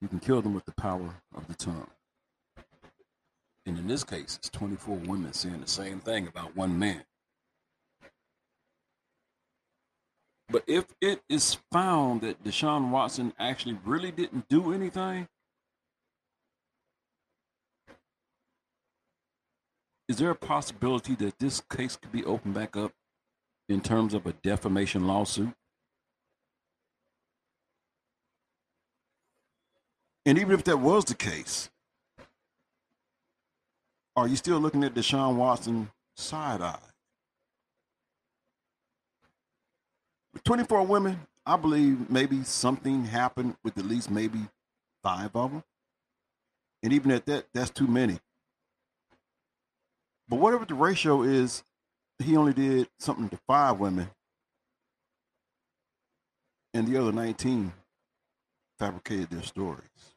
You can kill them with the power of the tongue. And in this case, it's 24 women saying the same thing about one man. But if it is found that Deshaun Watson actually really didn't do anything, is there a possibility that this case could be opened back up in terms of a defamation lawsuit? And even if that was the case, are you still looking at Deshaun Watson side eye? 24 women, I believe maybe something happened with at least maybe five of them. And even at that, that's too many. But whatever the ratio is, he only did something to five women, and the other 19 fabricated their stories.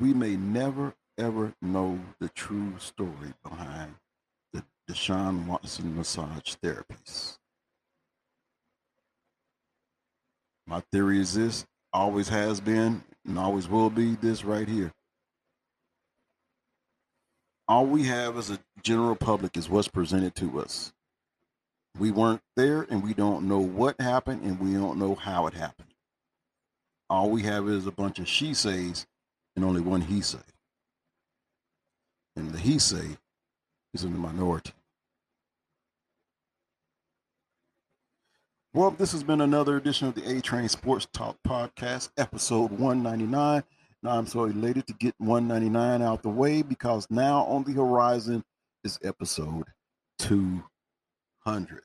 We may never, ever know the true story behind the Deshaun Watson massage therapies. My theory is this always has been and always will be this right here all we have as a general public is what's presented to us. We weren't there and we don't know what happened and we don't know how it happened. All we have is a bunch of she says and only one he say. And the he say is in the minority. Well, this has been another edition of the A Train Sports Talk Podcast, episode 199. Now I'm so elated to get 199 out the way because now on the horizon is episode 200.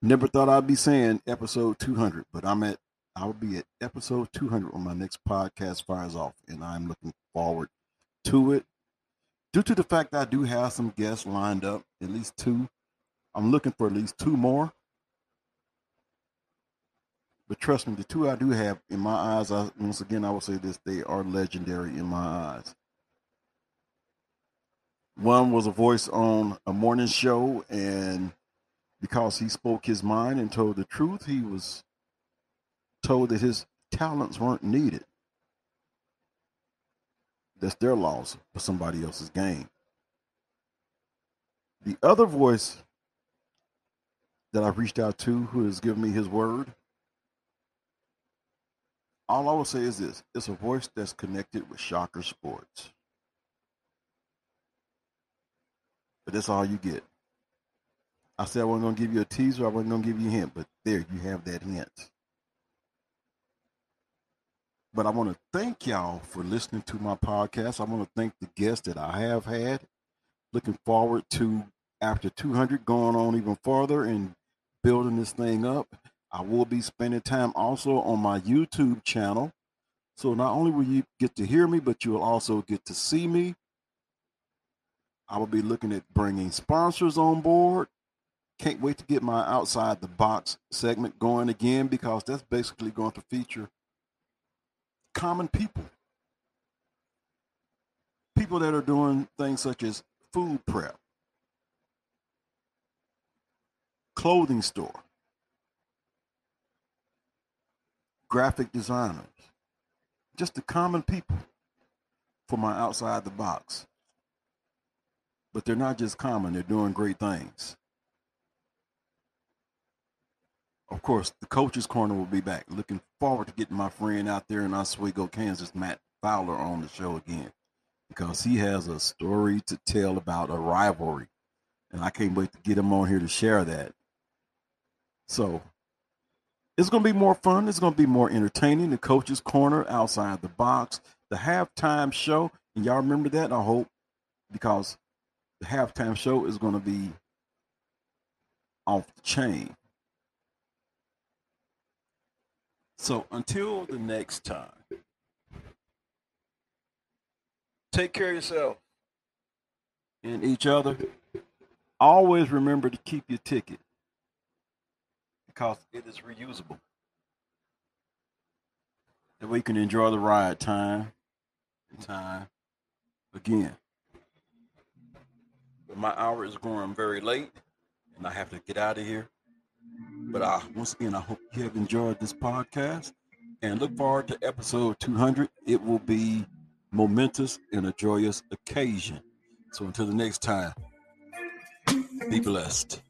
Never thought I'd be saying episode 200, but I'm at I'll be at episode 200 when my next podcast fires off, and I'm looking forward to it. Due to the fact I do have some guests lined up, at least two. I'm looking for at least two more. But trust me, the two I do have in my eyes, I, once again, I will say this they are legendary in my eyes. One was a voice on a morning show, and because he spoke his mind and told the truth, he was told that his talents weren't needed. That's their loss for somebody else's gain. The other voice that I've reached out to who has given me his word all I will say is this it's a voice that's connected with Shocker Sports. But that's all you get. I said I wasn't to give you a teaser, I wasn't to give you a hint, but there you have that hint. But I want to thank y'all for listening to my podcast. I want to thank the guests that I have had. Looking forward to after 200 going on even farther and building this thing up. I will be spending time also on my YouTube channel. So not only will you get to hear me, but you will also get to see me. I will be looking at bringing sponsors on board. Can't wait to get my outside the box segment going again because that's basically going to feature common people. People that are doing things such as food prep, clothing store, graphic designers, just the common people for my outside the box. But they're not just common, they're doing great things. Of course, the coach's corner will be back. Looking forward to getting my friend out there in Oswego, Kansas, Matt Fowler, on the show again because he has a story to tell about a rivalry. And I can't wait to get him on here to share that. So it's going to be more fun. It's going to be more entertaining. The coach's corner, outside the box, the halftime show. And y'all remember that, I hope, because the halftime show is going to be off the chain. So until the next time, take care of yourself and each other. Always remember to keep your ticket because it is reusable. That way you can enjoy the ride time and time again. But my hour is growing very late and I have to get out of here. But I, once again, I hope you have enjoyed this podcast and look forward to episode 200. It will be momentous and a joyous occasion. So until the next time, be blessed.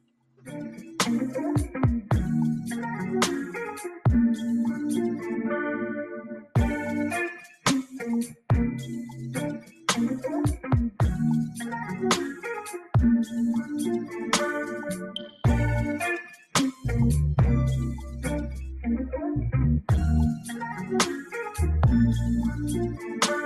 Thank you.